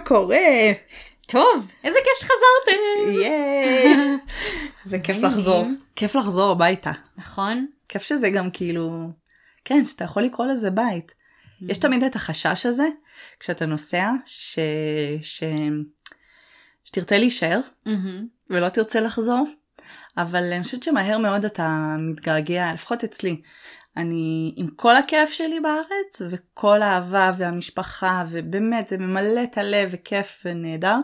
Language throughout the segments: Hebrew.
מה קורה? טוב, איזה כיף שחזרתם. ייי. זה כיף? לחזור. כיף לחזור הביתה. נכון? כיף שזה גם כאילו, כן, שאתה יכול לקרוא לזה בית. יש תמיד את החשש הזה, כשאתה נוסע, ש... ש... שתרצה להישאר מהמם. ולא תרצה לחזור, אבל אני חושבת שמהר מאוד אתה מתגעגע, לפחות אצלי. אני עם כל הכיף שלי בארץ וכל האהבה והמשפחה ובאמת זה ממלא את הלב וכיף ונהדר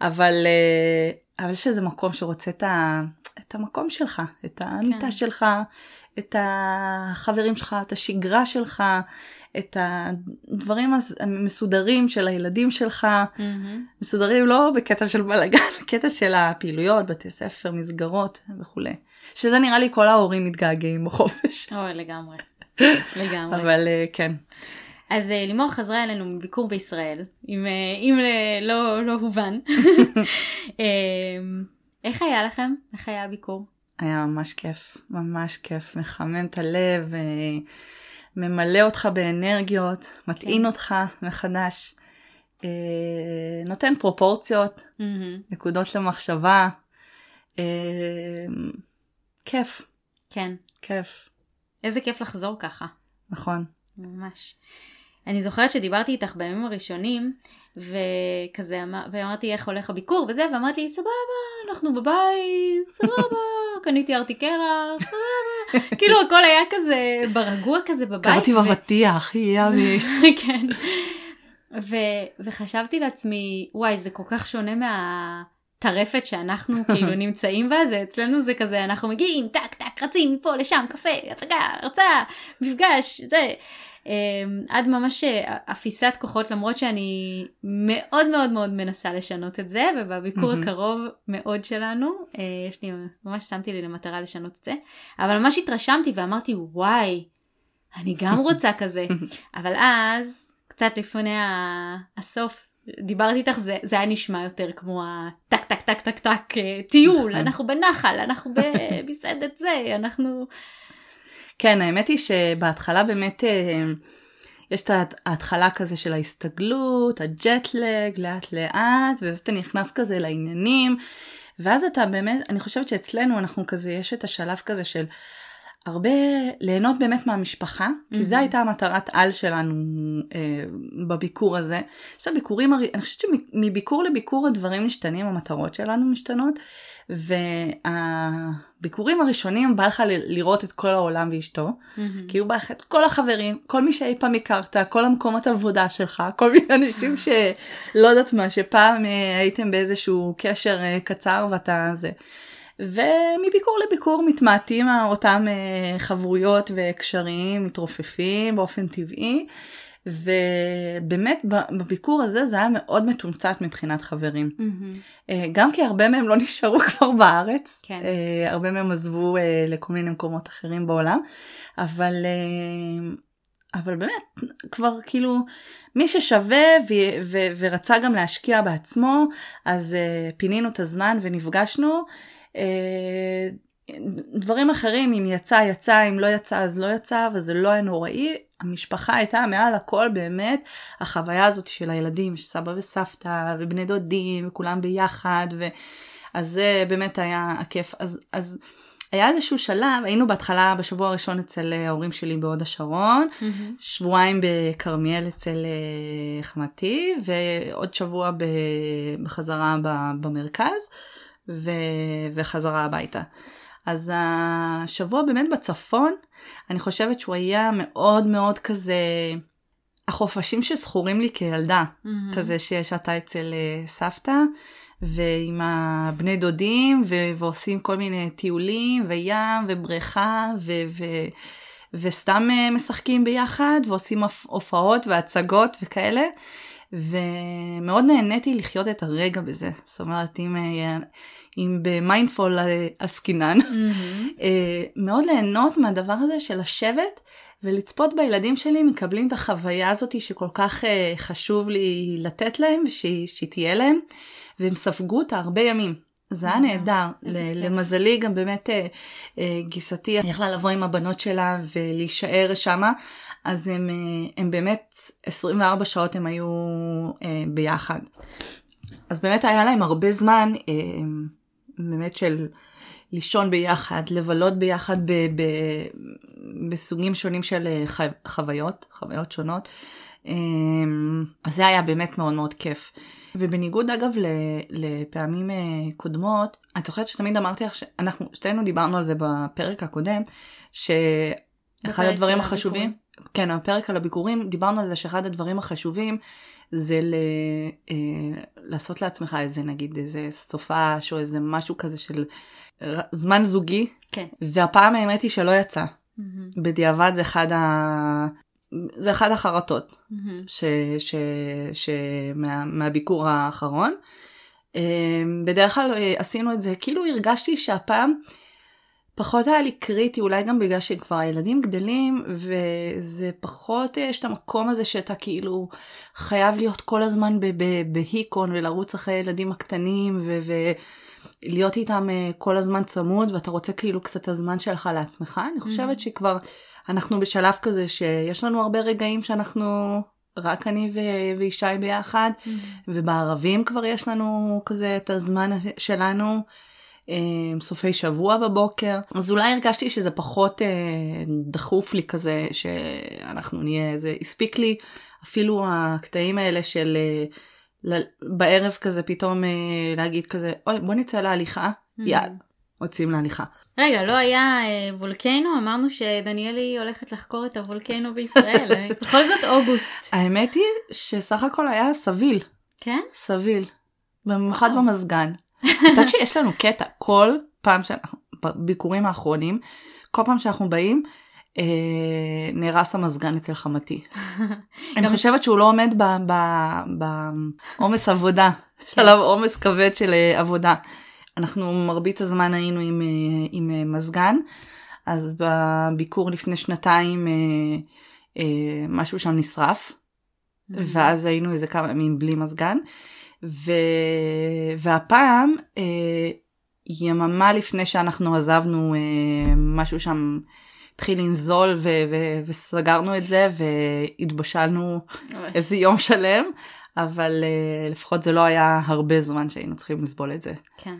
אבל אה, אבל יש איזה מקום שרוצה את, ה, את המקום שלך את המיטה כן. שלך את החברים שלך את השגרה שלך את הדברים המסודרים של הילדים שלך מהמם. מסודרים לא בקטע של בלאגן, בקטע של הפעילויות, בתי ספר, מסגרות וכולי. שזה נראה לי כל ההורים מתגעגעים בחופש. אוי, לגמרי. לגמרי. אבל אה, כן. אז אה, לימור חזרה אלינו מביקור בישראל, אם, אם אה, לא, לא הובן. איך היה לכם? איך היה הביקור? היה ממש כיף, ממש כיף, מחמם את הלב, ממלא אותך באנרגיות, מטעין כן. אותך מחדש, נותן פרופורציות, מהמם. נקודות למחשבה, כיף, כן. כיף, איזה כיף לחזור ככה. נכון. ממש. אני זוכרת שדיברתי איתך בימים הראשונים, וכזה אמר, ואמרתי איך הולך הביקור וזה, ואמרת לי סבבה, אנחנו בבית, סבבה, קניתי ארטי קרח, סבבה. כאילו הכל היה כזה ברגוע כזה בבית. קראתי בבטיח, ימי. כן. ו- וחשבתי לעצמי, וואי, זה כל כך שונה מהטרפת שאנחנו כאילו נמצאים בה, זה אצלנו זה כזה, אנחנו מגיעים, טק טק, רצים מפה לשם, קפה, הצגה, הרצאה, מפגש, זה. אמ, עד ממש אה, אפיסת כוחות, למרות שאני מאוד מאוד מאוד מנסה לשנות את זה, ובביקור מהמם. הקרוב מאוד שלנו, אה, יש לי, ממש שמתי לי למטרה לשנות את זה, אבל ממש התרשמתי ואמרתי, וואי, אני גם רוצה כזה. אבל אז, קצת לפני הסוף, דיברתי איתך, זה, זה היה נשמע יותר כמו הטק טק טק טק טק אה, טיול, נכון. אנחנו בנחל, אנחנו במסעדת זה, אנחנו... כן, האמת היא שבהתחלה באמת אה, יש את ההתחלה כזה של ההסתגלות, הג'טלג, לאט לאט, ואז אתה נכנס כזה לעניינים, ואז אתה באמת, אני חושבת שאצלנו אנחנו כזה, יש את השלב כזה של הרבה ליהנות באמת מהמשפחה, כי מהמם. זו הייתה המטרת על שלנו אה, בביקור הזה. יש הביקורים, הר- אני חושבת שמביקור לביקור הדברים משתנים, המטרות שלנו משתנות, והביקורים הראשונים בא לך ל- לראות את כל העולם ואשתו, כאילו בא לך את כל החברים, כל מי שאי פעם הכרת, כל המקומות עבודה שלך, כל מיני אנשים שלא יודעת מה, שפעם אה, הייתם באיזשהו קשר אה, קצר ואתה זה. ומביקור לביקור מתמעטים אותם אה, חברויות וקשרים, מתרופפים באופן טבעי. ובאמת בביקור הזה זה היה מאוד מתומצת מבחינת חברים. אה, גם כי הרבה מהם לא נשארו כבר בארץ, כן. אה, הרבה מהם עזבו לכל מיני מקומות אחרים בעולם, אבל, אבל באמת, כבר כאילו, מי ששווה ו- ו- ורצה גם להשקיע בעצמו, אז פינינו את הזמן ונפגשנו. אה, דברים אחרים, אם יצא, יצא, אם לא יצא, אז לא יצא, וזה לא היה נוראי. המשפחה הייתה מעל הכל באמת החוויה הזאת של הילדים, של סבא וסבתא ובני דודים וכולם ביחד, ו... אז זה באמת היה הכיף. אז, אז היה איזשהו שלב, היינו בהתחלה בשבוע הראשון אצל אה, ההורים שלי בהוד השרון, מהמם. שבועיים בכרמיאל אצל אה, חמתי, ועוד שבוע בחזרה במרכז, ו- וחזרה הביתה. אז השבוע באמת בצפון, אני חושבת שהוא היה מאוד מאוד כזה, החופשים שזכורים לי כילדה, מהמם. כזה שישבת אצל אה, סבתא, ועם הבני דודים, ו- ועושים כל מיני טיולים, וים, ובריכה, ו- ו- וסתם אה, משחקים ביחד, ועושים הופ- הופעות והצגות וכאלה. ומאוד נהניתי לחיות את הרגע בזה. זאת אומרת, אם, אה, אם במיינדפול אה, עסקינן. אה, מאוד ליהנות מהדבר הזה של לשבת ולצפות בילדים שלי מקבלים את החוויה הזאת שכל כך חשוב לי לתת להם ושהיא שהיא תהיה להם, והם ספגו אותה הרבה ימים. זה היה נהדר. למזלי גם באמת אה, אה, גיסתי יכלה לבוא עם הבנות שלה ולהישאר שמה, אז הם, אה, הם באמת 24 שעות הם היו ביחד. אז באמת היה להם הרבה זמן באמת של לישון ביחד, לבלות ביחד ב, ב, בסוגים שונים של חו, חוויות, חוויות שונות. אה, אז זה היה באמת מאוד מאוד כיף. ובניגוד אגב לפעמים אה, קודמות, את זוכרת שתמיד אמרתי לך שאנחנו שתינו דיברנו על זה בפרק הקודם, שאחד הדברים החשובים, כן, הפרק על הביקורים, דיברנו על זה שאחד הדברים החשובים זה ל, אה, לעשות לעצמך איזה נגיד איזה סופש או איזה משהו כזה של זמן זוגי, כן. והפעם האמת היא שלא יצא. מהמם, בדיעבד זה אחד ה... זה אחד החרטות. מהמם. ש, ש, ש, מה, מהביקור האחרון. אה, בדרך כלל אה, עשינו את זה, כאילו הרגשתי שהפעם פחות היה לי קריטי, אולי גם בגלל שכבר הילדים גדלים, וזה פחות, אה, יש את המקום הזה שאתה כאילו חייב להיות כל הזמן בהיקון ולרוץ אחרי הילדים הקטנים, ו... ו- להיות איתם אה, כל הזמן צמוד ואתה רוצה כאילו קצת הזמן שלך לעצמך. אני חושבת שכבר אנחנו בשלב כזה שיש לנו הרבה רגעים שאנחנו רק אני ו- וישי ביחד, ובערבים כבר יש לנו כזה את הזמן שלנו, אה, סופי שבוע בבוקר, אז אולי הרגשתי שזה פחות אה, דחוף לי כזה, שאנחנו נהיה, זה הספיק לי אפילו הקטעים האלה של אה, ל- בערב כזה פתאום אה, להגיד כזה, אוי בוא נצא להליכה, יאללה, יוצאים להליכה. רגע, לא היה אה, וולקנו? אמרנו שדניאלי הולכת לחקור את הוולקנו בישראל. אה, בכל זאת אוגוסט. האמת היא שסך הכל היה סביל, כן? סביל, במיוחד. במזגן. את יודעת שיש לנו קטע כל פעם שאנחנו, בביקורים האחרונים, כל פעם שאנחנו באים, אה, נהרס המזגן אצל חמתי. אני חושבת שהוא לא עומד בעומס עבודה, כן. עליו עומס כבד של אה, עבודה. אנחנו מרבית הזמן היינו עם, אה, עם אה, מזגן, אז בביקור לפני שנתיים אה, משהו שם נשרף, ואז היינו איזה כמה ימים בלי מזגן. ו... והפעם, יממה לפני שאנחנו עזבנו, משהו שם התחיל לנזול ו... ו... וסגרנו את זה והתבשלנו איזה יום שלם, אבל לפחות זה לא היה הרבה זמן שהיינו צריכים לסבול את זה. כן.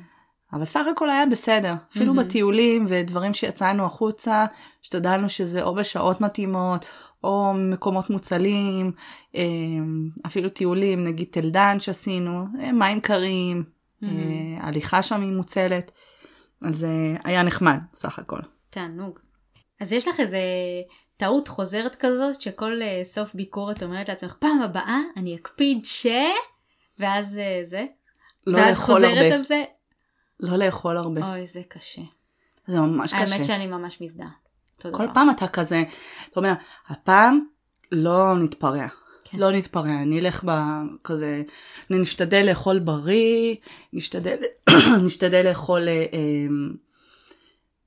אבל סך הכל היה בסדר, אפילו מהמם. בטיולים ודברים שיצאנו החוצה, השתדלנו שזה או בשעות מתאימות, או מקומות מוצלים, אה, אפילו טיולים, נגיד תל דן שעשינו, אה, מים קרים, אה, הליכה שם היא מוצלת, אז אה, היה נחמד סך הכל. תענוג. אז יש לך איזה טעות חוזרת כזאת, שכל סוף ביקור את אומרת לעצמך, פעם הבאה אני אקפיד ש... ואז זה. לא ואז לאכול חוזרת הרבה, על זה. לא לאכול הרבה, אוי, זה קשה. זה ממש קשה. האמת שאני ממש מזדהה. כל דבר. פעם אתה כזה, אתה אומר, הפעם לא נתפרע. כן. לא נתפרע, נלך בכזה, נשתדל לאכול בריא, נשתדל, נשתדל לאכול אה, אה,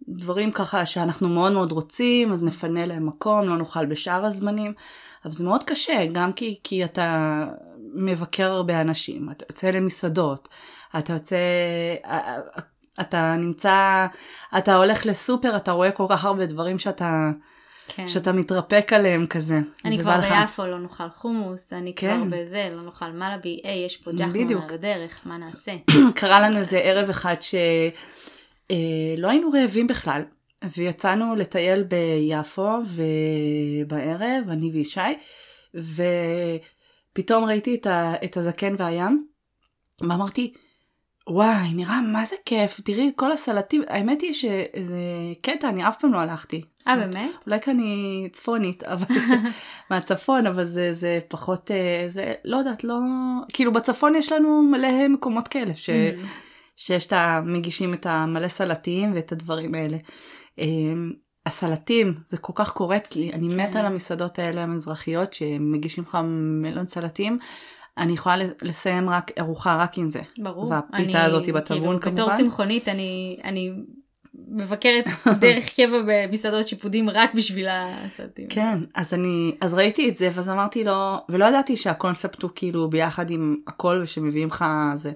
דברים ככה שאנחנו מאוד מאוד רוצים, אז נפנה להם מקום, לא נאכל בשאר הזמנים. אבל זה מאוד קשה, גם כי, כי אתה מבקר הרבה אנשים, אתה יוצא למסעדות, אתה יוצא, אה, אתה נמצא, אתה הולך לסופר, אתה רואה כל כך הרבה דברים שאתה, כן. שאתה מתרפק עליהם כזה. אני כבר לך- ביפו לא נאכל חומוס, אני כבר כן. בזה, לא נאכל מלאבי, היי, יש פה ג'חנון. על הדרך, מה נעשה? קרה לנו איזה ערב אחד שלא היינו רעבים בכלל, ויצאנו לטייל ביפו ובערב, אני וישי, ופתאום ראיתי את, ה, את הזקן והים, ואמרתי, וואי, נראה מה זה כיף, תראי כל הסלטים, האמת היא שזה קטע, אני אף פעם לא הלכתי. אה, באמת? אולי כי אני צפונית, אבל מהצפון, אבל זה, זה פחות, אה, זה, לא יודעת, לא, כאילו בצפון יש לנו מלא מקומות כאלה, ש, Mm. שיש את ה... מגישים את המלא סלטים ואת הדברים האלה. אמ, הסלטים, זה כל כך קורץ לי, אני כן. מתה על המסעדות האלה המזרחיות שמגישים לך מלון סלטים. אני יכולה לסיים רק ארוחה רק עם זה. ברור. והפיתה אני, הזאת בטבון, כאילו, בתור כמובן. צמחונית אני, אני מבקרת דרך קבע במסעדות שיפודים רק בשביל הסרטים. כן, אז אני, אז ראיתי את זה, ואז אמרתי לו, ולא ידעתי שהקונספט הוא כאילו ביחד עם הכל ושמביאים לך זה.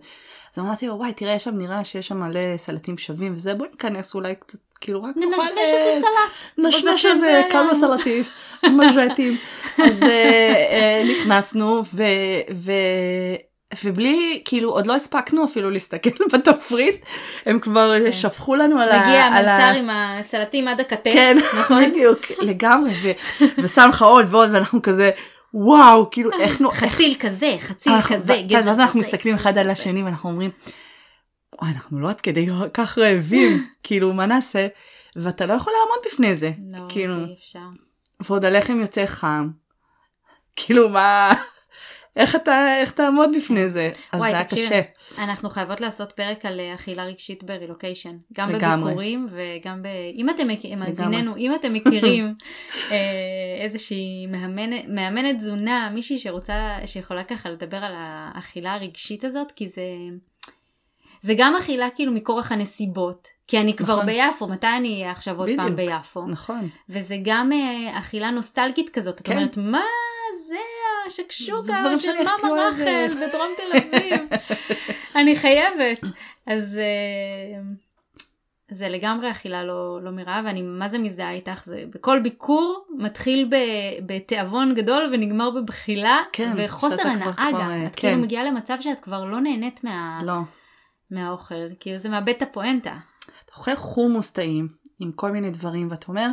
אז אמרתי לו, וואי, תראה, שם נראה שיש שם מלא סלטים שווים וזה, בוא ניכנס אולי קצת, כאילו רק ננשנש נאכל, איזה אה, סלט. נשנש איזה זה- כמה סלטים, מז'טים. אז אה, אה, נכנסנו, ו... ובלי, כאילו, עוד לא הספקנו אפילו להסתכל בתפריט, הם כבר כן. שפכו לנו על ה... מגיע המלצר עם הסלטים עד הכתף, כן, נכון? בדיוק, לגמרי, ו- ושם לך עוד ועוד, ואנחנו כזה, וואו, כאילו, איך נו... חציל כזה, חציל אנחנו- כזה, כן, גזר ואז אנחנו כזה. מסתכלים אחד על השני ואנחנו אומרים, וואי, אנחנו לא עד כדי כך רעבים, כאילו, מה נעשה? ואתה לא יכול לעמוד בפני זה, לא, כאילו, זה אי אפשר. ועוד הלחם יוצא חם, כאילו, מה... איך אתה, איך תעמוד בפני זה? אז וואי, זה היה קשה. אנחנו חייבות לעשות פרק על אה, אכילה רגשית ברילוקיישן. גם לגמרי. בביקורים וגם ב... אם אתם, מכ- מאזיננו, אם אתם מכירים אה, איזושהי מאמנת, מאמנת תזונה, מישהי שרוצה, שיכולה ככה לדבר על האכילה הרגשית הזאת, כי זה... זה גם אכילה כאילו מכורח הנסיבות, כי אני כבר נכון. ביפו, מתי אני אהיה עכשיו עוד פעם בדיוק. ביפו? נכון. וזה גם אה, אכילה נוסטלגית כזאת, את כן. אומרת, מה זה השקשוקה של מאמה אוהבת." רחל בדרום תל אביב? אני חייבת. אז אה, זה לגמרי אכילה לא, לא מרעה, ואני מה זה מזדהה איתך, זה בכל ביקור מתחיל ב- בתיאבון גדול ונגמר בבחילה, כן, וחוסר הנאה גם. כבר, את כן. כאילו מגיעה למצב שאת כבר לא נהנית מה, לא. מהאוכל, כאילו זה מאבד את הפואנטה. אתה אוכל חומוס טעים עם כל מיני דברים ואתה אומר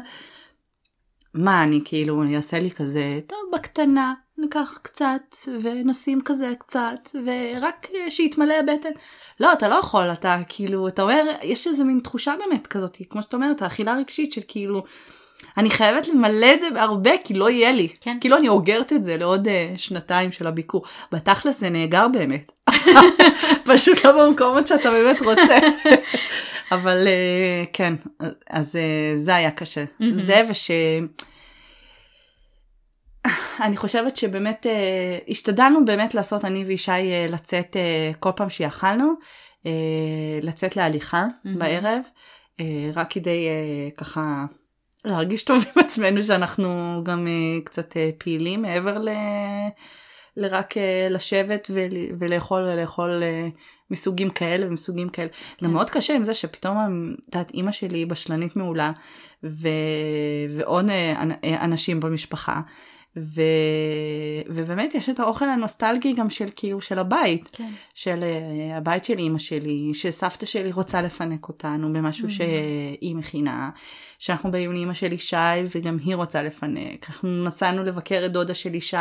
מה אני כאילו אעשה לי כזה טוב בקטנה ניקח קצת ונשים כזה קצת ורק אה, שיתמלא הבטן. לא אתה לא יכול אתה כאילו אתה אומר יש איזה מין תחושה באמת כזאת כמו שאתה אומרת האכילה הרגשית של כאילו אני חייבת למלא את זה בהרבה כי לא יהיה לי כן. כאילו אני אוגרת את זה לעוד uh, שנתיים של הביקור בתכלס זה נאגר באמת פשוט לא במקומות שאתה באמת רוצה. אבל אה, כן, אז אה, זה היה קשה. מהמם. זה וש... אני חושבת שבאמת אה, השתדלנו באמת לעשות אני וישי אה, לצאת אה, כל פעם שיכלנו, אה, לצאת להליכה מהמם. בערב, אה, רק כדי אה, ככה להרגיש טוב עם עצמנו שאנחנו גם אה, קצת אה, פעילים מעבר ל... לרק אה, לשבת ול... ולאכול ולאכול אה, מסוגים כאלה ומסוגים כאלה. זה מאוד קשה עם זה שפתאום, את יודעת, אימא שלי בשלנית מעולה, ו... ועוד אה, אה, אנשים במשפחה, ו... ובאמת יש את האוכל הנוסטלגי גם של כאילו של הבית, כן. של אה, הבית של אימא שלי, שסבתא שלי רוצה לפנק אותנו במשהו Mhm. שהיא מכינה, שאנחנו באים לאימא של ישי וגם היא רוצה לפנק, אנחנו נסענו לבקר את דודה של ישי,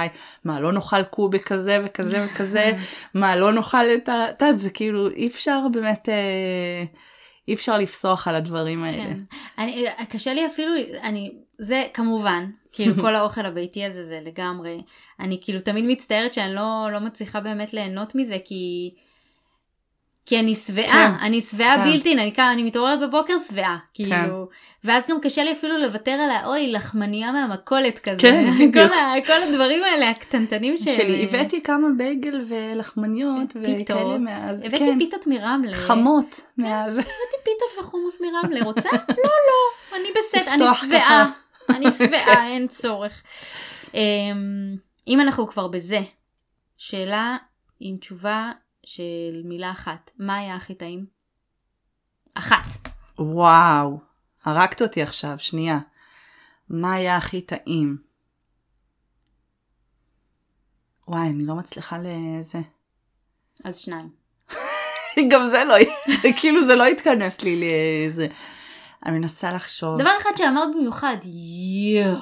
מה לא נאכל קובה כזה וכזה וכזה, מה לא נאכל את ה... את יודעת, זה כאילו אי אפשר באמת, אה, אי אפשר לפסוח על הדברים האלה. כן. אני, קשה לי אפילו, אני, זה כמובן, כאילו כל האוכל הביתי הזה זה לגמרי, אני כאילו תמיד מצטערת שאני לא, לא מצליחה באמת ליהנות מזה, כי, כי אני שבעה, כן. אני שבעה כן. בלתי, אני, אני מתעוררת בבוקר שבעה, כאילו, ואז גם קשה לי אפילו לוותר על האוי, לחמניה מהמכולת כזה, כן, בדיוק. כל, ה, כל הדברים האלה הקטנטנים של... שלי הבאתי כמה בייגל ולחמניות וכאלה פיתות, מאז, הבאתי כן, פיתות מרמלה, חמות מאז. הבאתי פיתות וחומוס מרמלה, רוצה? לא, לא, אני בסדר, אני שבעה. אני שבעה, אין צורך. אמ, אם אנחנו כבר בזה, שאלה עם תשובה של מילה אחת, מה היה הכי טעים? אחת. וואו, הרגת אותי עכשיו, שנייה. מה היה הכי טעים? וואי, אני לא מצליחה לזה. אז שניים. גם זה לא, כאילו זה לא התכנס לי לזה. אני מנסה לחשוב. דבר אחד שאמרת במיוחד, יואו,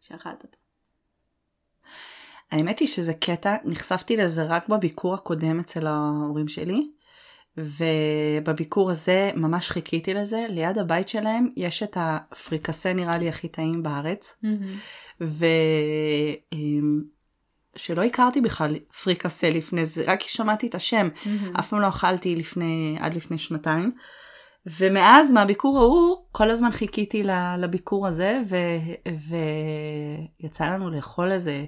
שאכלת אותו. האמת היא שזה קטע, נחשפתי לזה רק בביקור הקודם אצל ההורים שלי, ובביקור הזה ממש חיכיתי לזה, ליד הבית שלהם יש את הפריקסה נראה לי הכי טעים בארץ, ושלא הכרתי בכלל פריקסה לפני זה, רק שמעתי את השם, אף פעם לא אכלתי לפני, עד לפני שנתיים. ומאז מהביקור ההוא כל הזמן חיכיתי לביקור הזה ו, ויצא לנו לאכול איזה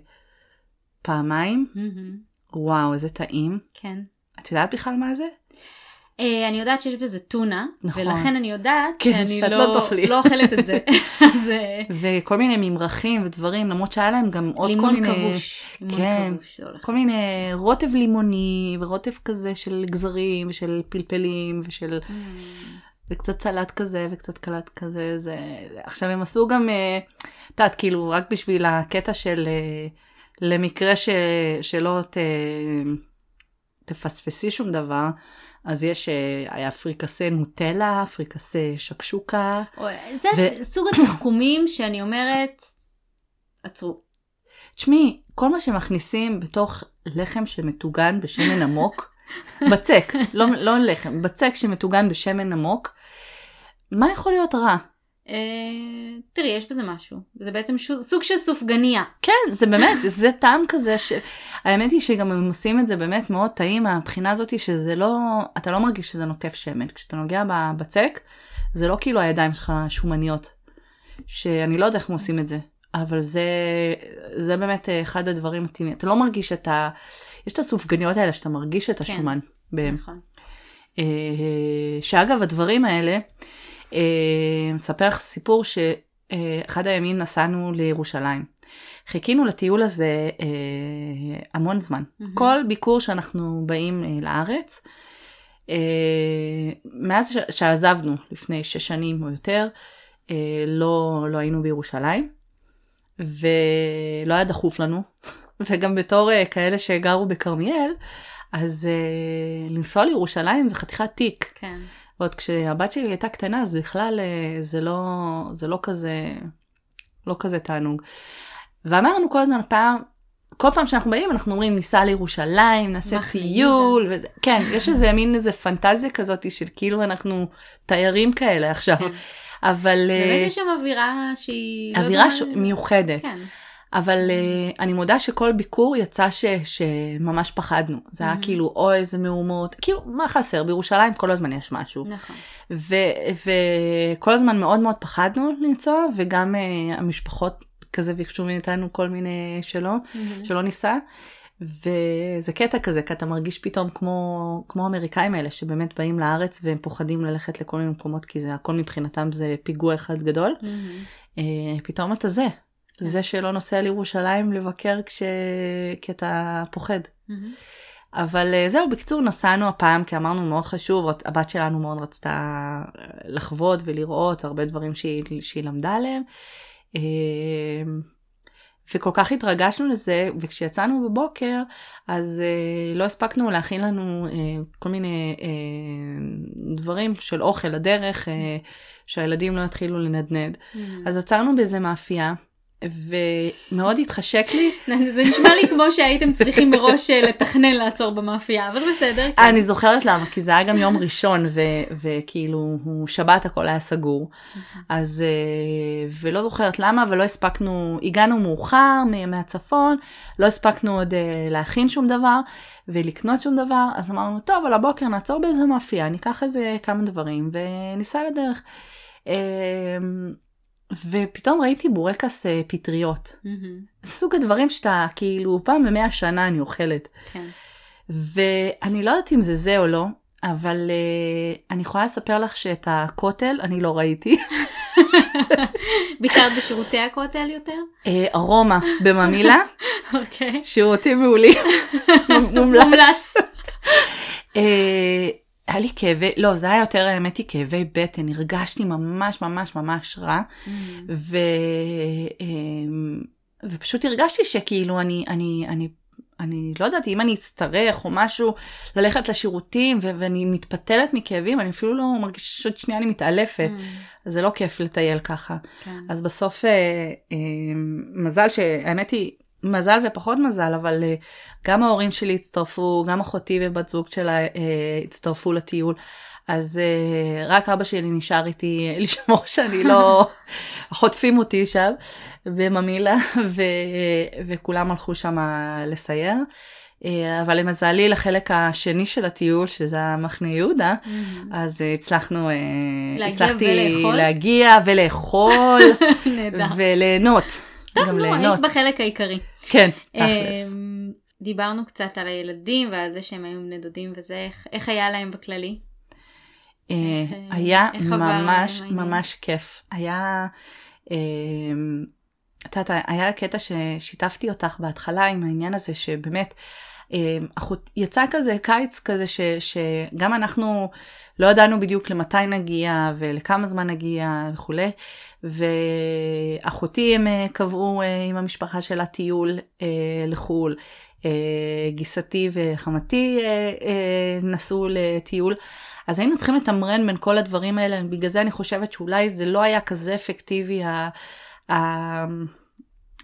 פעמיים. וואו איזה טעים. כן. את יודעת בכלל מה זה? אה, אני יודעת שיש בזה טונה, נכון. ולכן אני יודעת כן, שאני לא, לא. לא אוכלת את זה. אז אה, וכל מיני ממרחים ודברים, למרות שהיה להם גם עוד כל מיני... כבוש. לימון כן. כבוש. הולך. כל מיני רוטב לימוני ורוטב כזה של גזרים ושל פלפלים ושל Mm. וקצת סלט כזה וקצת קלט כזה זה עכשיו הם עשו גם אה, את יודעת כאילו רק בשביל הקטע של למקרה ש, שלא ת, תפספסי שום דבר אז יש אה, היה פריקסה נוטלה פריקסה שקשוקה זה ו- סוג התחכומים שאני אומרת, עצרו. תשמעי כל מה שמכניסים בתוך לחם שמטוגן בשמן עמוק בצק לא, לא לחם בצק שמטוגן בשמן עמוק מה יכול להיות רע? אה, תראי, יש בזה משהו. זה בעצם שו- סוג של סופגניה. כן, זה באמת, זה טעם כזה ש... האמת היא שגם הם עושים את זה באמת מאוד טעים מהבחינה הזאת שזה לא, אתה לא מרגיש שזה נוטף שמן. כשאתה נוגע ב- בצק, זה לא כאילו הידיים שלך שומניות. שאני לא יודע איך הם עושים את זה, אבל זה, זה באמת אחד הדברים הטעימים. אתה לא מרגיש את ה... יש את הסופגניות האלה שאתה מרגיש את השומן בהם. נכון. אה, שאגב הדברים האלה, אה, מספר לך סיפור שאחד הימים נסענו לירושלים. חיכינו לטיול הזה אה, המון זמן. מהמם. כל ביקור שאנחנו באים אה, לארץ, אה, מאז שעזבנו לפני שש שנים או יותר, אה, לא, לא היינו בירושלים, ולא היה דחוף לנו, וגם בתור אה, כאלה שגרו בכרמיאל, אז אה, לנסוע לירושלים זה חתיכת תיק. כן. ועוד כשהבת שלי הייתה קטנה אז בכלל אה, זה לא, זה לא כזה, לא כזה תענוג. ואמרנו כל הזמן פעם, כל פעם שאנחנו באים אנחנו אומרים ניסע לירושלים, נעשה מחנה טיול, וזה, כן, יש איזה מין איזה פנטזיה כזאת של כאילו אנחנו תיירים כאלה עכשיו, כן. אבל אה, באמת יש שם אווירה שהיא... לא אווירה יודעת ש... מיוחדת. כן. אבל uh, אני מודה שכל ביקור יצא ש, שממש פחדנו. זה היה מהמם. כאילו, אוי, איזה מהומות. כאילו, מה חסר? בירושלים כל הזמן יש משהו. נכון. וכל הזמן מאוד מאוד פחדנו לנסוע, וגם uh, המשפחות כזה ביקשו מאיתנו כל מיני שלא, מהמם. שלא ניסע. וזה קטע כזה, כי אתה מרגיש פתאום כמו, כמו האמריקאים האלה, שבאמת באים לארץ והם פוחדים ללכת לכל מיני מקומות, כי זה הכל מבחינתם זה פיגוע אחד גדול. מהמם. אה, פתאום אתה זה, זה שלא נוסע לירושלים לבקר כש... כי אתה פוחד. מהמם. אבל אה, זהו, בקיצור נסענו הפעם כי אמרנו מאוד חשוב, הבת שלנו מאוד רצתה אה, לחוות ולראות הרבה דברים שהיא, שהיא למדה עליהם. אה, וכל כך התרגשנו לזה, וכשיצאנו בבוקר, אז אה, לא הספקנו להכין לנו אה, כל מיני אה, דברים של אוכל לדרך, אה, שהילדים לא יתחילו לנדנד. מהמם. אז עצרנו באיזה מאפייה, ומאוד התחשק לי. זה נשמע לי כמו שהייתם צריכים מראש אה, לתכנן לעצור במאפייה, אבל בסדר. כן. אני זוכרת למה, כי זה היה גם יום ראשון, ו- וכאילו, הוא שבת הכל היה סגור. אז, אה, ולא זוכרת למה, ולא הספקנו, הגענו מאוחר מהצפון, לא הספקנו עוד אה, להכין שום דבר, ולקנות שום דבר, אז אמרנו, טוב, על הבוקר נעצור באיזה מאפייה, ניקח איזה כמה דברים, וניסע לדרך. אה, ופתאום ראיתי בורקס אה, פטריות. מהמם. סוג הדברים שאתה, כאילו, פעם במאה שנה אני אוכלת. כן. ואני לא יודעת אם זה זה או לא, אבל uh, אני יכולה לספר לך שאת הכותל אני לא ראיתי. ביקרת בשירותי הכותל יותר? uh, ארומה בממילה, אוקיי. שירותים מעולים, מומלץ. היה לי כאבי, לא, זה היה יותר האמת היא כאבי בטן, הרגשתי ממש ממש ממש רע, מהמם. ו, um, ופשוט הרגשתי שכאילו אני, אני, אני, אני לא יודעת אם אני אצטרך או משהו ללכת לשירותים ו- ואני מתפתלת מכאבים, אני אפילו לא מרגישה שעוד שנייה אני מתעלפת, מהמם. אז זה לא כיף לטייל ככה. כן. אז בסוף אה, אה, מזל שהאמת היא מזל ופחות מזל אבל אה, גם ההורים שלי הצטרפו גם אחותי ובת זוג שלה אה, הצטרפו לטיול אז אה, רק אבא שלי נשאר איתי לשמור שאני לא חוטפים אותי שם בממילה ו, וכולם הלכו שם לסייר. אבל למזלי לחלק השני של הטיול שזה המחנה יהודה. אז הצלחנו, להגיע הצלחתי ולאכול? להגיע ולאכול נהדר. וליהנות. טוב, נו. היית בחלק העיקרי. כן, תכלס. אמ, דיברנו קצת על הילדים ועל זה שהם היו נדודים וזה, איך- איך היה להם בכללי? אה, איך, אה, היה איך ממש? ממש כיף. היה, אה, את יודעת, היה קטע ששיתפתי אותך בהתחלה עם העניין הזה שבאמת, אה, אחות- יצא כזה קיץ כזה ש, שגם אנחנו לא ידענו בדיוק למתי נגיע ולכמה זמן נגיע וכולי, ואחותי הם אה, קבעו אה, עם המשפחה שלה טיול אה, לחו"ל. גיסתי וחמתי נסעו לטיול. אז היינו צריכים לתמרן בין כל הדברים האלה, בגלל זה אני חושבת שאולי זה לא היה כזה אפקטיבי ה,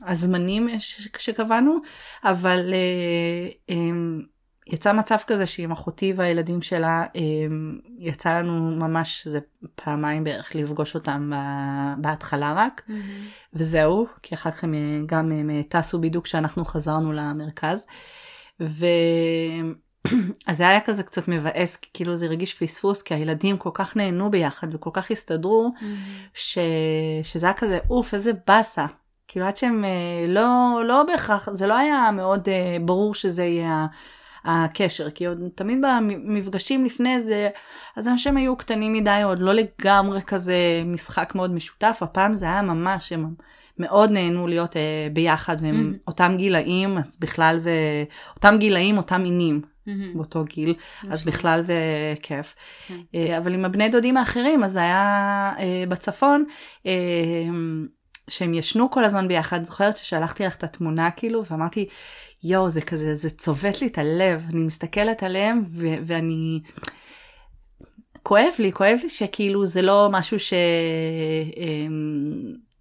הזמנים שקבענו, אבל אה, אה, יצא מצב כזה שעם אחותי והילדים שלה, אה, יצא לנו ממש, זה פעמיים בערך לפגוש אותם בהתחלה רק, מהמם. וזהו, כי אחר כך הם אה, גם הם אה, טסו בדיוק כשאנחנו חזרנו למרכז. ו... אז זה היה כזה קצת מבאס, כי כאילו זה הרגיש פספוס, כי הילדים כל כך נהנו ביחד וכל כך הסתדרו, מהמם. ש... שזה היה כזה, אוף, איזה באסה. כאילו עד שהם אה, לא, לא בהכרח, זה לא היה מאוד אה, ברור שזה יהיה הקשר, כי עוד תמיד במפגשים לפני זה, אז אנשים היו קטנים מדי, עוד לא לגמרי כזה משחק מאוד משותף, הפעם זה היה ממש, הם מאוד נהנו להיות אה, ביחד, והם Mhm. אותם גילאים, אז בכלל זה, אותם גילאים, אותם מינים מהמם. באותו גיל, אז משמעותי. בכלל זה כיף. כן. אה, אבל עם הבני דודים האחרים, אז היה בצפון, שהם ישנו כל הזמן ביחד. זוכרת ששלחתי לך את התמונה כאילו, ואמרתי, יואו, זה כזה, זה צובט לי את הלב. אני מסתכלת עליהם, ו- ואני... כואב לי, כואב לי שכאילו זה לא משהו ש... אה,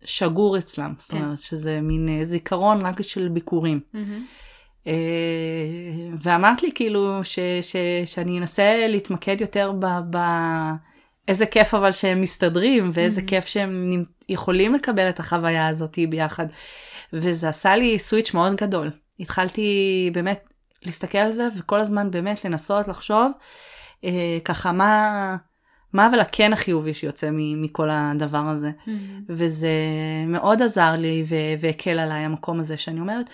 שגור אצלם, זאת כן. אומרת שזה מין אה, זיכרון רק של ביקורים. אה, ואמרת לי כאילו ש, ש, שאני אנסה להתמקד יותר ב... ב איזה כיף אבל שהם מסתדרים ואיזה Mhm. כיף שהם יכולים לקבל את החוויה הזאת ביחד. וזה עשה לי סוויץ' מאוד גדול. התחלתי באמת להסתכל על זה וכל הזמן באמת לנסות לחשוב אה, ככה מה, מה אבל הכן החיובי שיוצא מכל הדבר הזה. מהמם. וזה מאוד עזר לי והקל עליי המקום הזה שאני אומרת,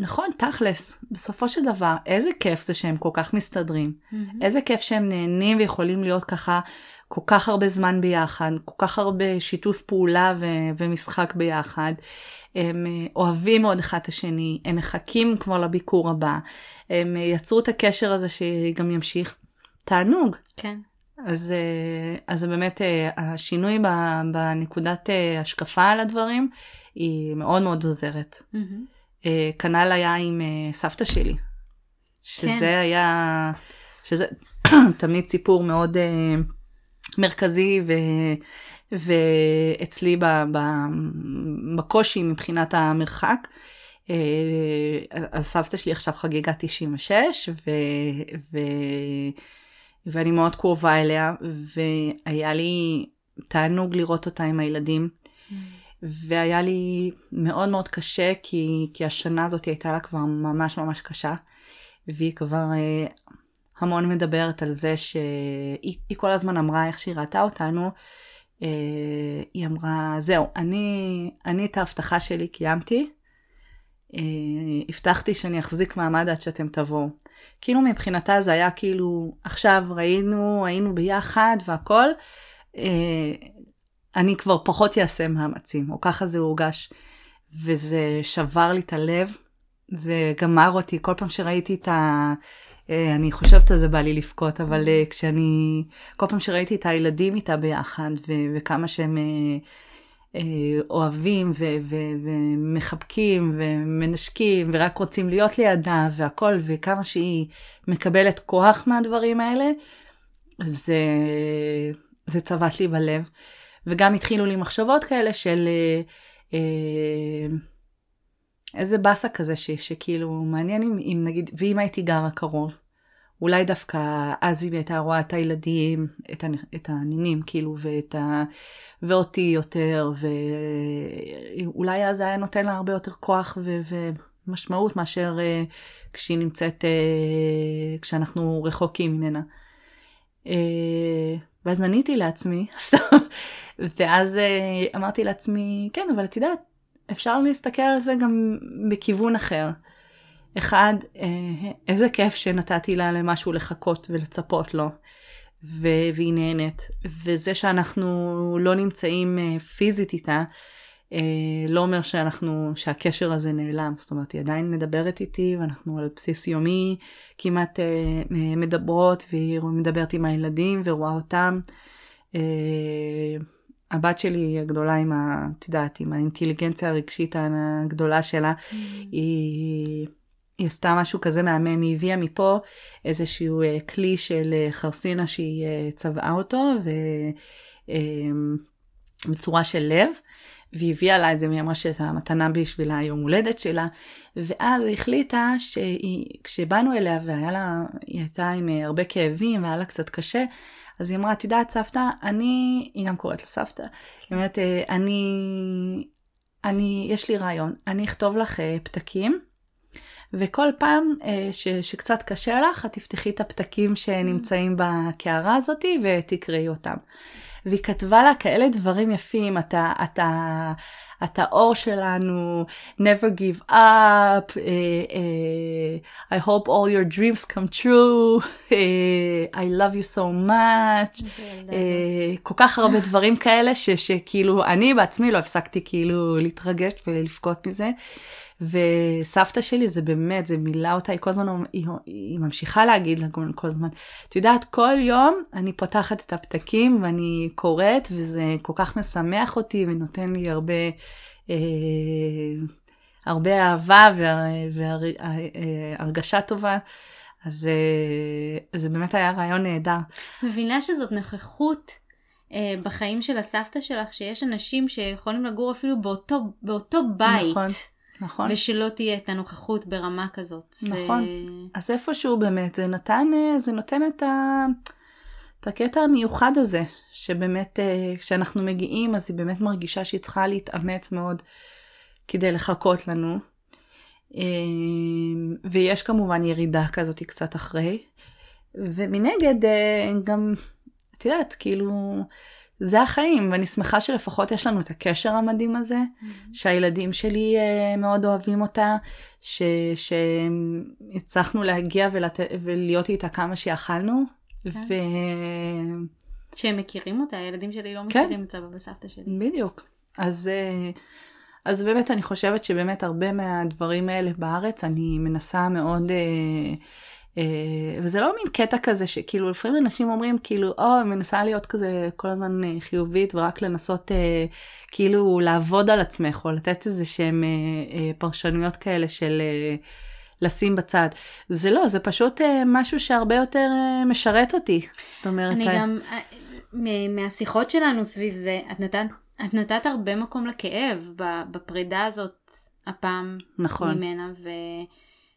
נכון, תכלס, בסופו של דבר, איזה כיף זה שהם כל כך מסתדרים. מהמם. איזה כיף שהם נהנים ויכולים להיות ככה כל כך הרבה זמן ביחד, כל כך הרבה שיתוף פעולה ו- ומשחק ביחד. הם אה, אוהבים מאוד אחד את השני, הם מחכים כבר לביקור הבא, הם אה, יצרו את הקשר הזה שגם ימשיך. תענוג. כן. אז, אה, אז באמת השינוי בנקודת השקפה על הדברים היא מאוד מאוד עוזרת. מהמם. אה, כנ"ל היה עם אה, סבתא שלי, שזה כן. היה, שזה תמיד סיפור מאוד אה, מרכזי ו, ואצלי ב, ב, בקושי מבחינת המרחק. אה, אז סבתא שלי עכשיו חגיגה 96 ו, ו, ואני מאוד קרובה אליה והיה לי תענוג לראות אותה עם הילדים. והיה לי מאוד מאוד קשה, כי, כי השנה הזאת הייתה לה כבר ממש ממש קשה, והיא כבר אה, המון מדברת על זה שהיא היא כל הזמן אמרה איך שהיא ראתה אותנו, אה, היא אמרה, זהו, אני, אני את ההבטחה שלי קיימתי, אה, הבטחתי שאני אחזיק מעמד עד שאתם תבואו. כאילו מבחינתה זה היה כאילו, עכשיו ראינו, היינו ביחד והכל, אה, אני כבר פחות אעשה מאמצים, או ככה זה הורגש. וזה שבר לי את הלב, זה גמר אותי, כל פעם שראיתי את ה... אה, אני חושבת על זה בא לי לבכות, אבל אה, כשאני... כל פעם שראיתי את הילדים איתה ביחד, ו- וכמה שהם אה, אוהבים, ו- ו- ומחבקים, ומנשקים, ורק רוצים להיות לידה, והכל, וכמה שהיא מקבלת כוח מהדברים האלה, זה, זה צבט לי בלב. וגם התחילו לי מחשבות כאלה של אה, אה, איזה באסה כזה ש, שכאילו מעניין אם, אם נגיד, ואם הייתי גרה קרוב, אולי דווקא אז היא הייתה רואה את הילדים, את, את הנינים כאילו, ואת ה, ואותי יותר, ואולי אז היה נותן לה הרבה יותר כוח ו, ומשמעות מאשר אה, כשהיא נמצאת, אה, כשאנחנו רחוקים ממנה. אה, ואז עניתי לעצמי, ואז אה, אמרתי לעצמי, כן, אבל את יודעת, אפשר להסתכל על זה גם בכיוון אחר. אחד, אה, איזה כיף שנתתי לה למשהו לחכות ולצפות לו. והיא נהנית. וזה שאנחנו לא נמצאים פיזית איתה, לא אומר שאנחנו, שהקשר הזה נעלם. זאת אומרת, היא עדיין מדברת איתי, ואנחנו על בסיס יומי כמעט אה, אה, מדברות, והיא מדברת עם הילדים ורואה אותם. אה, הבת שלי הגדולה עם ה... את יודעת, עם האינטליגנציה הרגשית הגדולה שלה, mm. היא... היא עשתה משהו כזה מהמם, היא הביאה מפה איזשהו כלי של חרסינה שהיא צבעה אותו, ובצורה של לב, והיא הביאה לה את זה, והיא אמרה שזו המתנה בשבילה היום הולדת שלה, ואז היא החליטה שכשבאנו אליה והיה לה, היא הייתה עם uh, הרבה כאבים והיה לה קצת קשה, אז היא אמרה, את יודעת סבתא, אני, היא גם קוראת לה סבתא, היא אומרת, אני, אני, יש לי רעיון, אני אכתוב לך פתקים, וכל פעם אה, ש, שקצת קשה לך, את תפתחי את הפתקים שנמצאים בקערה הזאתי ותקראי אותם. והיא כתבה לה כאלה דברים יפים, אתה, אתה, אתה אור שלנו, never give up, uh, uh, I hope all your dreams come true, uh, I love you so much, uh, כל כך הרבה דברים כאלה ש, שכאילו אני בעצמי לא הפסקתי כאילו להתרגש ולבכות מזה. וסבתא שלי זה באמת, זה מילא אותה, היא כל הזמן, היא, היא ממשיכה להגיד לה כל הזמן, את יודעת, כל יום אני פותחת את הפתקים ואני קוראת, וזה כל כך משמח אותי ונותן לי הרבה, אה, הרבה אהבה והרגשה טובה. אז אה, זה באמת היה רעיון נהדר. מבינה שזאת נוכחות אה, בחיים של הסבתא שלך, שיש אנשים שיכולים לגור אפילו באותו, באותו בית. נכון. נכון. ושלא תהיה את הנוכחות ברמה כזאת. נכון. זה... אז איפשהו באמת זה נתן, אה, זה נותן את, ה... את הקטע המיוחד הזה, שבאמת אה, כשאנחנו מגיעים אז היא באמת מרגישה שהיא צריכה להתאמץ מאוד כדי לחכות לנו. אה, ויש כמובן ירידה כזאת קצת אחרי. ומנגד גם, את יודעת, כאילו... זה החיים, ואני שמחה שלפחות יש לנו את הקשר המדהים הזה, mm-hmm. שהילדים שלי uh, מאוד אוהבים אותה, ש, שהצלחנו להגיע ולת... ולהיות איתה כמה שיכלנו. כן. ו... שהם מכירים אותה, הילדים שלי לא כן. מכירים כן. את סבא וסבתא שלי. בדיוק. אז, uh, אז באמת אני חושבת שבאמת הרבה מהדברים האלה בארץ, אני מנסה מאוד... Uh, וזה לא מין קטע כזה שכאילו לפעמים אנשים אומרים כאילו או אני מנסה להיות כזה כל הזמן אה, חיובית ורק לנסות אה, כאילו לעבוד על עצמך או לתת איזה שהם פרשנויות כאלה של לשים בצד. זה לא, זה פשוט משהו שהרבה יותר משרת אותי. זאת אומרת... אני גם, מהשיחות שלנו סביב זה, את נתת, את נתת הרבה מקום לכאב בפרידה הזאת הפעם נכון. ממנה. ו...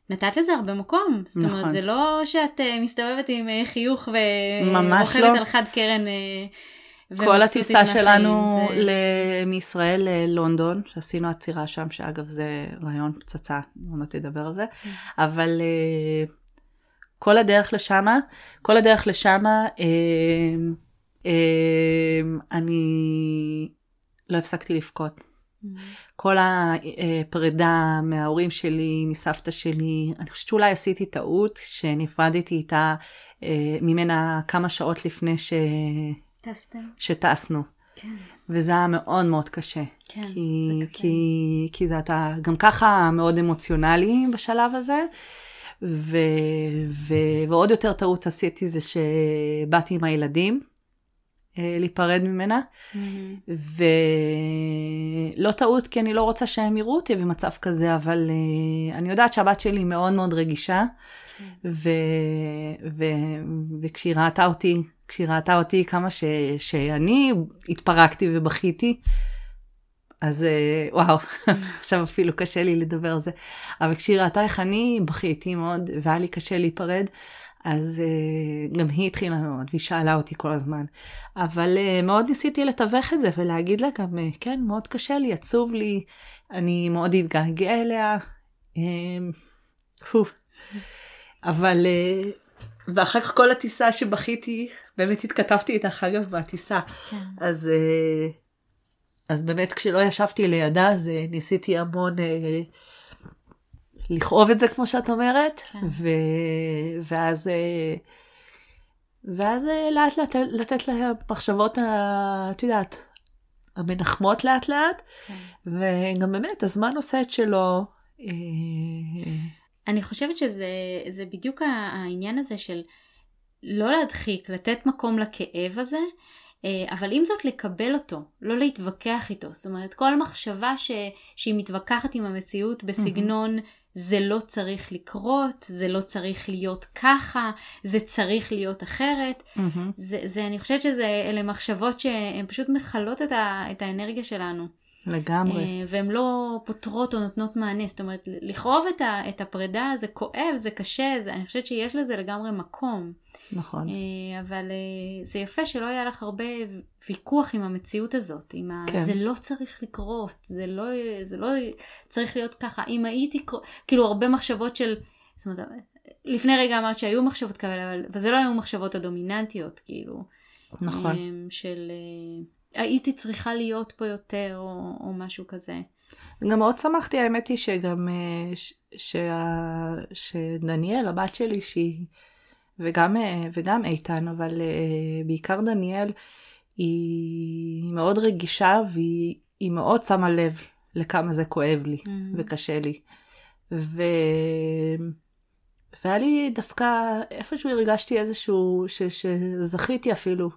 נתת לזה הרבה מקום. זאת נכון. אומרת, זה לא שאת uh, מסתובבת עם uh, חיוך ורוכבת לא. על חד קרן. Uh, כל הטיסה שלנו זה... ל... מישראל ללונדון, שעשינו עצירה שם, שאגב זה רעיון פצצה, עוד מעט תדבר על זה, mm. אבל uh, כל הדרך לשמה, כל הדרך לשמה, uh, uh, אני לא הפסקתי לבכות. Mm-hmm. כל הפרידה מההורים שלי, מסבתא שלי, אני חושבת שאולי עשיתי טעות שנפרדתי איתה אה, ממנה כמה שעות לפני ש... טסתם. שטסנו. כן. וזה היה מאוד מאוד קשה. כן, כי, זה קשה. כי, כי זה אתה גם ככה מאוד אמוציונלי בשלב הזה. ו, ו, ועוד יותר טעות עשיתי זה שבאתי עם הילדים. אה, להיפרד ממנה. Mm-hmm. ולא טעות, כי אני לא רוצה שהם יראו אותי במצב כזה, אבל uh, אני יודעת שהבת שלי מאוד מאוד רגישה, okay. כן. ו... ו... וכשהיא ראתה אותי, כשהיא ראתה אותי כמה ש... שאני התפרקתי ובכיתי, אז uh, וואו, עכשיו אפילו קשה לי לדבר על זה. אבל כשהיא ראתה איך אני בכיתי מאוד, והיה לי קשה להיפרד, אז uh, גם היא התחילה מאוד, והיא שאלה אותי כל הזמן. אבל uh, מאוד ניסיתי לתווך את זה ולהגיד לה גם, uh, כן, מאוד קשה לי, עצוב לי, אני מאוד אתגעגע אליה. Uh, אבל, uh, ואחר כך כל הטיסה שבכיתי, באמת התכתבתי איתך אגב בטיסה. כן. אז, uh, אז באמת כשלא ישבתי לידה, אז uh, ניסיתי המון... לכאוב את זה כמו שאת אומרת, כן. ו... ואז, אה, ואז אה, לאט לאט לתת למחשבות, ה- את יודעת, המנחמות לאט לאט, כן. וגם באמת הזמן עושה את שלו. אה, אני חושבת שזה זה בדיוק העניין הזה של לא להדחיק, לתת מקום לכאב הזה, אבל עם זאת לקבל אותו, לא להתווכח איתו. זאת אומרת, כל מחשבה ש, שהיא מתווכחת עם המציאות בסגנון זה לא צריך לקרות, זה לא צריך להיות ככה, זה צריך להיות אחרת. מהמם. זה, זה אני חושבת שאלה מחשבות שהן פשוט מכלות את, ה, את האנרגיה שלנו. לגמרי. אה, והן לא פותרות או נותנות מענה. זאת אומרת, לכאוב את, ה, את הפרידה זה כואב, זה קשה, זה, אני חושבת שיש לזה לגמרי מקום. נכון. אה, אבל אה, זה יפה שלא היה לך הרבה ויכוח עם המציאות הזאת. עם ה... כן. זה לא צריך לקרות, זה לא, זה לא צריך להיות ככה. אם הייתי, כאילו הרבה מחשבות של, זאת אומרת, לפני רגע אמרת שהיו מחשבות כאלה, אבל וזה לא היו מחשבות הדומיננטיות, כאילו. נכון. של הייתי צריכה להיות פה יותר, או, או משהו כזה. גם מאוד שמחתי, האמת היא שגם, אה, ש- שה- שדניאל, הבת שלי, שהיא, וגם, אה, וגם איתן, אבל אה, בעיקר דניאל, היא מאוד רגישה והיא היא מאוד שמה לב לכמה זה כואב לי Mm. וקשה לי. ו... והיה לי דווקא, איפשהו הרגשתי איזשהו, ש... שזכיתי אפילו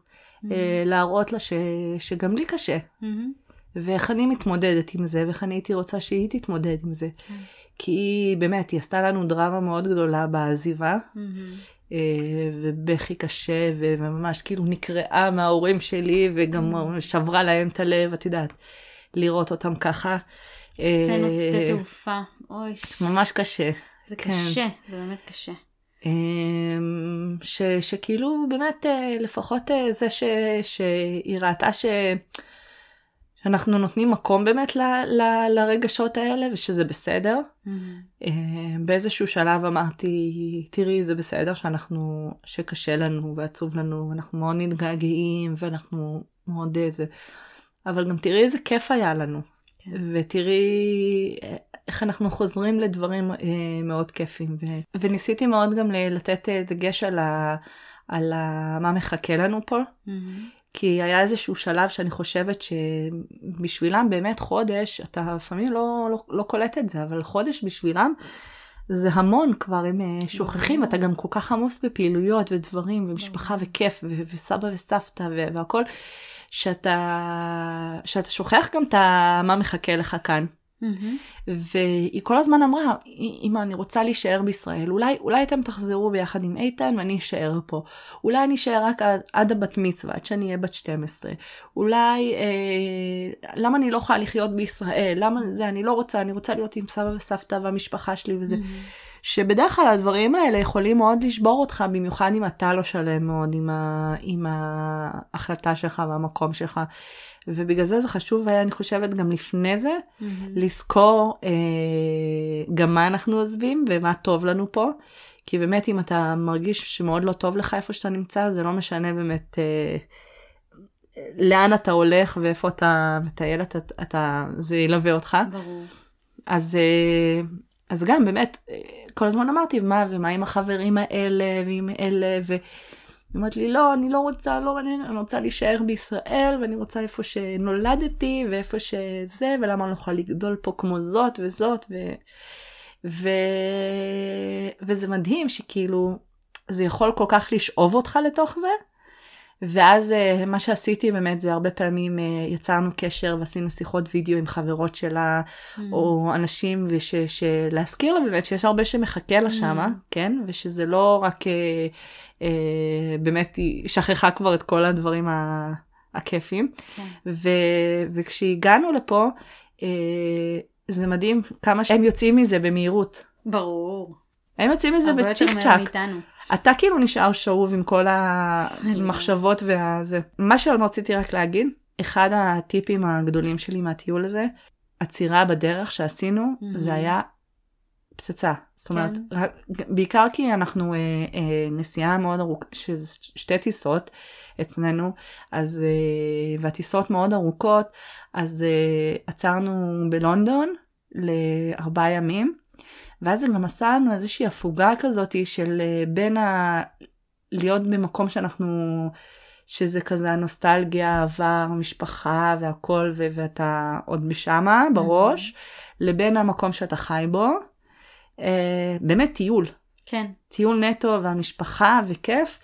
Mm. אה, להראות לה ש... שגם לי קשה. מהמם. ואיך אני מתמודדת עם זה, ואיך אני הייתי רוצה שהיא תתמודד עם זה. כן. כי היא, באמת, היא עשתה לנו דרמה מאוד גדולה בעזיבה. אה, ובכי קשה, וממש כאילו נקרעה מההורים שלי, וגם Mm. שברה להם את הלב, את יודעת, לראות אותם ככה. סצנות אה, שדה תעופה, אוי, ממש קשה. זה כן. קשה, זה באמת קשה. אמ, ש, שכאילו באמת אה, לפחות אה, זה ש, שהיא ראתה ש, שאנחנו נותנים מקום באמת ל, ל, לרגשות האלה ושזה בסדר. מהמם. אמ, באיזשהו שלב אמרתי, תראי זה בסדר שאנחנו, שקשה לנו ועצוב לנו, אנחנו מאוד מתגעגעים ואנחנו מאוד איזה, אבל גם תראי איזה כיף היה לנו. כן. ותראי אה, איך אנחנו חוזרים לדברים אה, מאוד כיפים. ו... וניסיתי מאוד גם לתת אה, דגש על, ה... על ה... מה מחכה לנו פה, מהמם. כי היה איזשהו שלב שאני חושבת שבשבילם באמת חודש, אתה לפעמים לא, לא, לא קולט את זה, אבל חודש בשבילם זה המון כבר, הם אה, שוכחים, אתה גם כל כך עמוס בפעילויות ודברים, ומשפחה וכיף, ו- וסבא וסבתא והכל, שאתה, שאתה שוכח גם את מה מחכה לך כאן. מהמם. והיא כל הזמן אמרה, אמא, אני רוצה להישאר בישראל, אולי, אולי אתם תחזרו ביחד עם איתן ואני אשאר פה. אולי אני אשאר רק עד, עד הבת מצווה, עד שאני אהיה בת 12. אולי, אה, למה אני לא יכולה לחיות בישראל? למה זה, אני לא רוצה, אני רוצה להיות עם סבא וסבתא והמשפחה שלי וזה. מהמם. שבדרך כלל הדברים האלה יכולים מאוד לשבור אותך, במיוחד אם אתה לא שלם מאוד עם, ה, עם ההחלטה שלך והמקום שלך. ובגלל זה זה חשוב היה, אני חושבת, גם לפני זה, מהמם. לזכור אה, גם מה אנחנו עוזבים ומה טוב לנו פה. כי באמת אם אתה מרגיש שמאוד לא טוב לך איפה שאתה נמצא, זה לא משנה באמת אה, לאן אתה הולך ואיפה אתה מטייל, אתה, אתה, זה ילווה אותך. ברור. אז, אה, אז גם באמת, אה, כל הזמן אמרתי, מה, ומה עם החברים האלה, ועם אלה, והיא אומרת לי, לא, אני לא רוצה, לא מעניין, אני רוצה להישאר בישראל, ואני רוצה איפה שנולדתי, ואיפה שזה, ולמה אני לא יכולה לגדול פה כמו זאת וזאת, ו... ו... וזה מדהים שכאילו, זה יכול כל כך לשאוב אותך לתוך זה. ואז אה, מה שעשיתי באמת זה הרבה פעמים אה, יצרנו קשר ועשינו שיחות וידאו עם חברות שלה מהמם. או אנשים וש, שלהזכיר לה באמת שיש הרבה שמחכה לה שמה, Mm. כן? ושזה לא רק אה, באמת היא שכחה כבר את כל הדברים ה, הכיפים. כן. ו, וכשהגענו לפה, אה, זה מדהים כמה שהם יוצאים מזה במהירות. ברור. הם יוצאים מזה בצ'יק צ'אק. אתה כאילו נשאר שאוב עם כל המחשבות והזה. מה שעוד רציתי רק להגיד, אחד הטיפים הגדולים שלי מהטיול הזה, עצירה בדרך שעשינו, Mhm. זה היה פצצה. זאת אומרת, כן. רק, בעיקר כי אנחנו אה, אה, נסיעה מאוד ארוכה, שזה שתי טיסות אצלנו, אז, אה, והטיסות מאוד ארוכות, אז אה, עצרנו בלונדון לארבעה ימים. ואז זה גם עשה לנו איזושהי הפוגה כזאת של אה, בין ה... להיות במקום שאנחנו, שזה כזה הנוסטלגיה, העבר, המשפחה והכל, ו- ואתה עוד בשמה בראש, לבין המקום שאתה חי בו. אה, באמת טיול, כן. טיול נטו והמשפחה וכיף,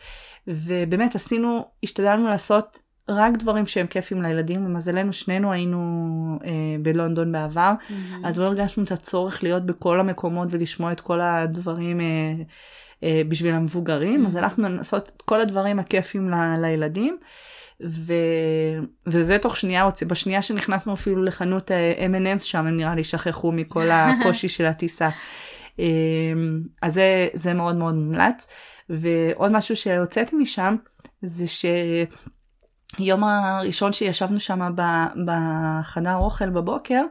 ובאמת עשינו, השתדלנו לעשות רק דברים שהם כיפים לילדים, למזלנו שנינו היינו אה, בלונדון בעבר, מהמם. אז לא הרגשנו את הצורך להיות בכל המקומות ולשמוע את כל הדברים אה, אה, בשביל המבוגרים, אז Mhm. הלכנו לעשות את כל הדברים הכיפים ל, לילדים. ו... וזה תוך שנייה, בשנייה שנכנסנו אפילו לחנות אה, M&M שם, הם נראה לי שכחו מכל הקושי של הטיסה. אה, אז זה, זה מאוד מאוד מומלץ. ועוד משהו שהוצאתי משם, זה שיום הראשון שישבנו שם בחדר אוכל בבוקר,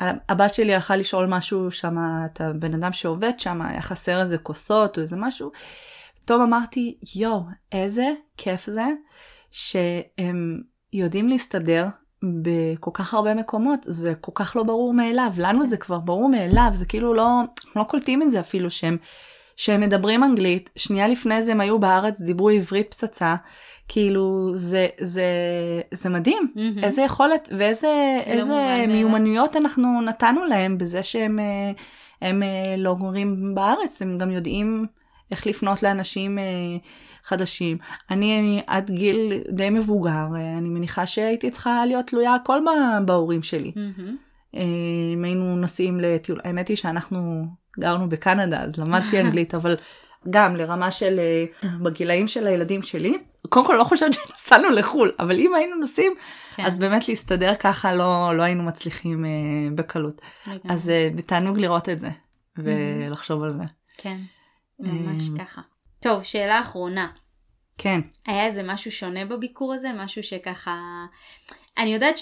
הבת שלי הלכה לשאול משהו שם, את הבן אדם שעובד שם, היה חסר איזה כוסות או איזה משהו. פתאום אמרתי, יואו, איזה כיף זה שהם יודעים להסתדר בכל כך הרבה מקומות, זה כל כך לא ברור מאליו. לנו זה כבר ברור מאליו, זה כאילו לא, לא קולטים את זה אפילו שהם, שהם מדברים אנגלית, שנייה לפני זה הם היו בארץ, דיברו עברית פצצה, כאילו זה, זה, זה מדהים. מהמם. איזה יכולת ואיזה לא איזה. מיומנויות אנחנו נתנו להם בזה שהם אה, הם אה, לא גורים בארץ, הם גם יודעים איך לפנות לאנשים אה, חדשים. אני, אני עד גיל די מבוגר, אני מניחה שהייתי צריכה להיות תלויה הכל בהורים שלי. אה, אם היינו נוסעים לטיול, האמת היא שאנחנו גרנו בקנדה, אז למדתי אנגלית, אבל גם לרמה של, אה, בגילאים של הילדים שלי, קודם כל לא חושבת שנסענו לחו"ל, אבל אם היינו נוסעים, כן. אז באמת להסתדר ככה לא, לא היינו מצליחים אה, בקלות. לגמרי. אז אה, בתענוג לראות את זה, ולחשוב על זה. כן. ממש אה, ככה. טוב, שאלה אחרונה. כן, היה איזה משהו שונה בביקור הזה? משהו שככה... אני יודעת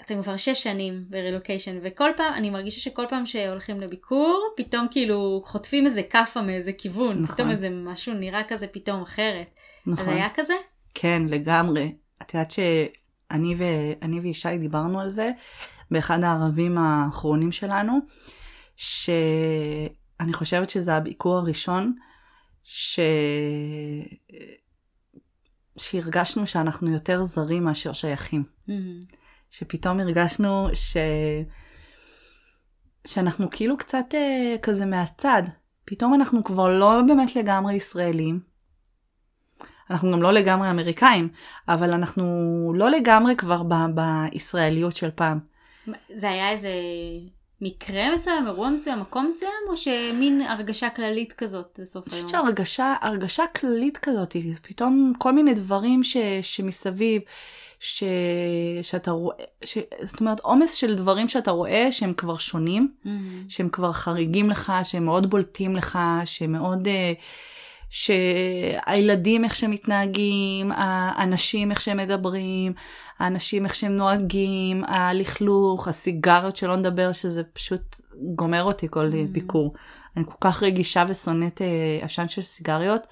שאתם כבר שש שנים ברילוקיישן, וכל פעם, אני מרגישה שכל פעם שהולכים לביקור, פתאום כאילו חוטפים איזה כאפה מאיזה כיוון. נכון. פתאום איזה משהו נראה כזה פתאום אחרת. נכון. אז היה כזה? כן, לגמרי. את יודעת שאני ו... אני וישי דיברנו על זה באחד הערבים האחרונים שלנו, שאני חושבת שזה הביקור הראשון ש... שהרגשנו שאנחנו יותר זרים מאשר שייכים. מהמם. שפתאום הרגשנו ש... שאנחנו כאילו קצת אה, כזה מהצד. פתאום אנחנו כבר לא באמת לגמרי ישראלים. אנחנו גם לא לגמרי אמריקאים, אבל אנחנו לא לגמרי כבר ב- בישראליות של פעם. זה היה איזה מקרה מסוים, אירוע מסוים, מקום מסוים, או שמין הרגשה כללית כזאת בסוף אני היום? חושבת שהרגשה הרגשה כללית כזאת, פתאום כל מיני דברים ש, שמסביב, ש, שאתה רואה, ש, זאת אומרת עומס של דברים שאתה רואה שהם כבר שונים, מהמם. שהם כבר חריגים לך, שהם מאוד בולטים לך, שמאוד... אה, שהילדים איך שהם מתנהגים, האנשים איך שהם מדברים, האנשים איך שהם נוהגים, הלכלוך, הסיגריות שלא נדבר, שזה פשוט גומר אותי כל Mm. ביקור. אני כל כך רגישה ושונאת אה, עשן של סיגריות,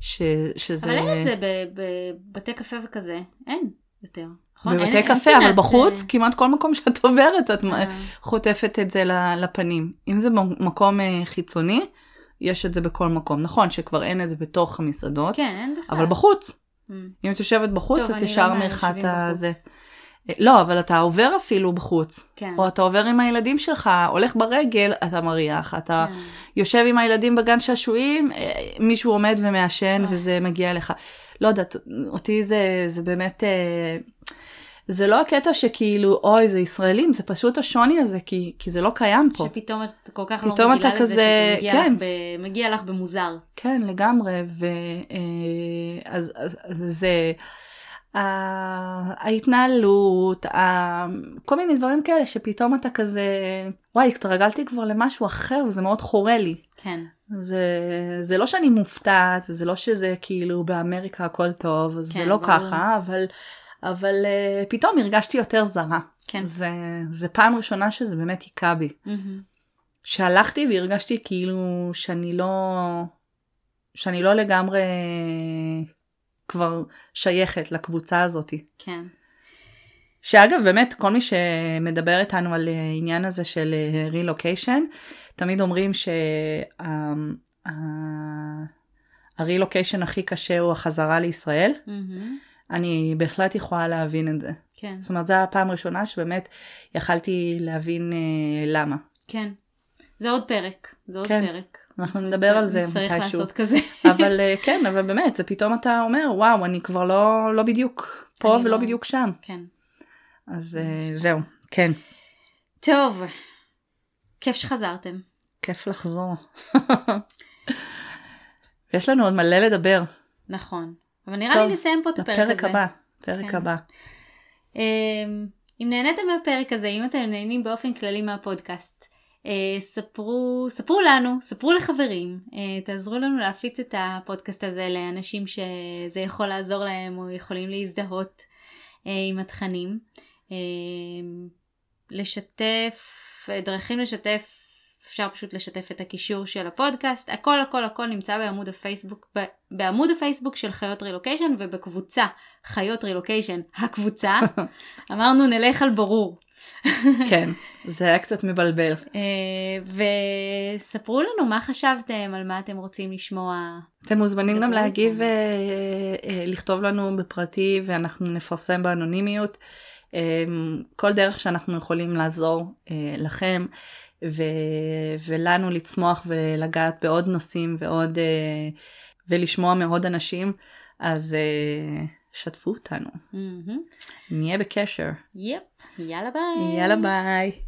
ש, שזה... אבל אין את זה בבתי קפה וכזה, אין יותר. נכון? אין- בבתי אין קפה, פינת, אבל בחוץ, אה, כמעט כל מקום שאת עוברת, את אה, חוטפת את זה לפנים. אם זה במקום אה, חיצוני, יש את זה בכל מקום. נכון שכבר אין את זה בתוך המסעדות, כן, אין בכלל. אבל בחוץ. Mm. אם את יושבת בחוץ, טוב, את אני ישר לא מרחת הזה. בחוץ. לא, אבל אתה עובר אפילו בחוץ. כן. או אתה עובר עם הילדים שלך, הולך ברגל, אתה מריח. אתה כן. יושב עם הילדים בגן שעשועים, אה, מישהו עומד ומעשן. וזה מגיע לך. לא יודעת, אותי זה, זה באמת... אה, זה לא הקטע שכאילו, אוי, זה ישראלים, זה פשוט השוני הזה, כי, כי זה לא קיים פה. שפתאום את כל כך לא רגילה לזה כזה- שזה מגיע, כן. לך ב... מגיע לך במוזר. כן, לגמרי, ו... אה, אז, אז, זה... ההתנהלות, כל מיני דברים כאלה שפתאום אתה כזה, וואי, התרגלתי כבר למשהו אחר וזה מאוד חורה לי. כן. זה, זה לא שאני מופתעת וזה לא שזה כאילו באמריקה הכל טוב, כן, זה לא ברור. ככה, אבל, אבל uh, פתאום הרגשתי יותר זרה. כן. זה, זה פעם ראשונה שזה באמת היכה בי. מהמם. שהלכתי והרגשתי כאילו שאני לא, שאני לא לגמרי כבר שייכת לקבוצה הזאת. כן. שאגב, באמת, כל מי שמדבר איתנו על העניין הזה של רילוקיישן, תמיד אומרים הרילוקיישן הכי קשה הוא החזרה לישראל. אני בהחלט יכולה להבין את זה. כן, זאת אומרת, זו הפעם הראשונה שבאמת יכלתי להבין אה, למה. כן. זה עוד פרק, זה עוד כן, פרק. אנחנו נדבר על זה נצטרך מתישהו. לעשות כזה. אבל אה, כן, אבל באמת, זה פתאום אתה אומר, וואו, אני כבר לא, לא בדיוק פה ולא לא- בדיוק שם. כן. אז אה, זהו, כן, טוב, כיף שחזרתם. כיף לחזור. יש לנו עוד מלא לדבר. נכון. אבל נראה טוב, לי נסיים פה את הפרק הזה. לפרק הבא, פרק כן. הבא. אמ, אם נהניתם מהפרק הזה, אם אתם נהנים באופן כללי מהפודקאסט, אה, ספרו, ספרו לנו, ספרו לחברים, אה, תעזרו לנו להפיץ את הפודקאסט הזה לאנשים שזה יכול לעזור להם או יכולים להזדהות אה, עם התכנים. לשתף, דרכים לשתף, אפשר פשוט לשתף את הקישור של הפודקאסט, הכל הכל הכל נמצא בעמוד הפייסבוק, בעמוד הפייסבוק של חיות רילוקיישן ובקבוצה חיות רילוקיישן, הקבוצה, אמרנו נלך על ברור. כן, זה היה קצת מבלבל. אה, וספרו לנו מה חשבתם, על מה אתם רוצים לשמוע. אתם מוזמנים גם להגיב. אה, אה, לכתוב לנו בפרטי ואנחנו נפרסם באנונימיות. אה, כל דרך שאנחנו יכולים לעזור אה, לכם ו- ולנו לצמוח ולגעת בעוד נושאים ועוד אה, ולשמוע מעוד אנשים, אז אה, שתפו אותנו, מהמם. נהיה בקשר. יפ, יאללה ביי. יאללה ביי.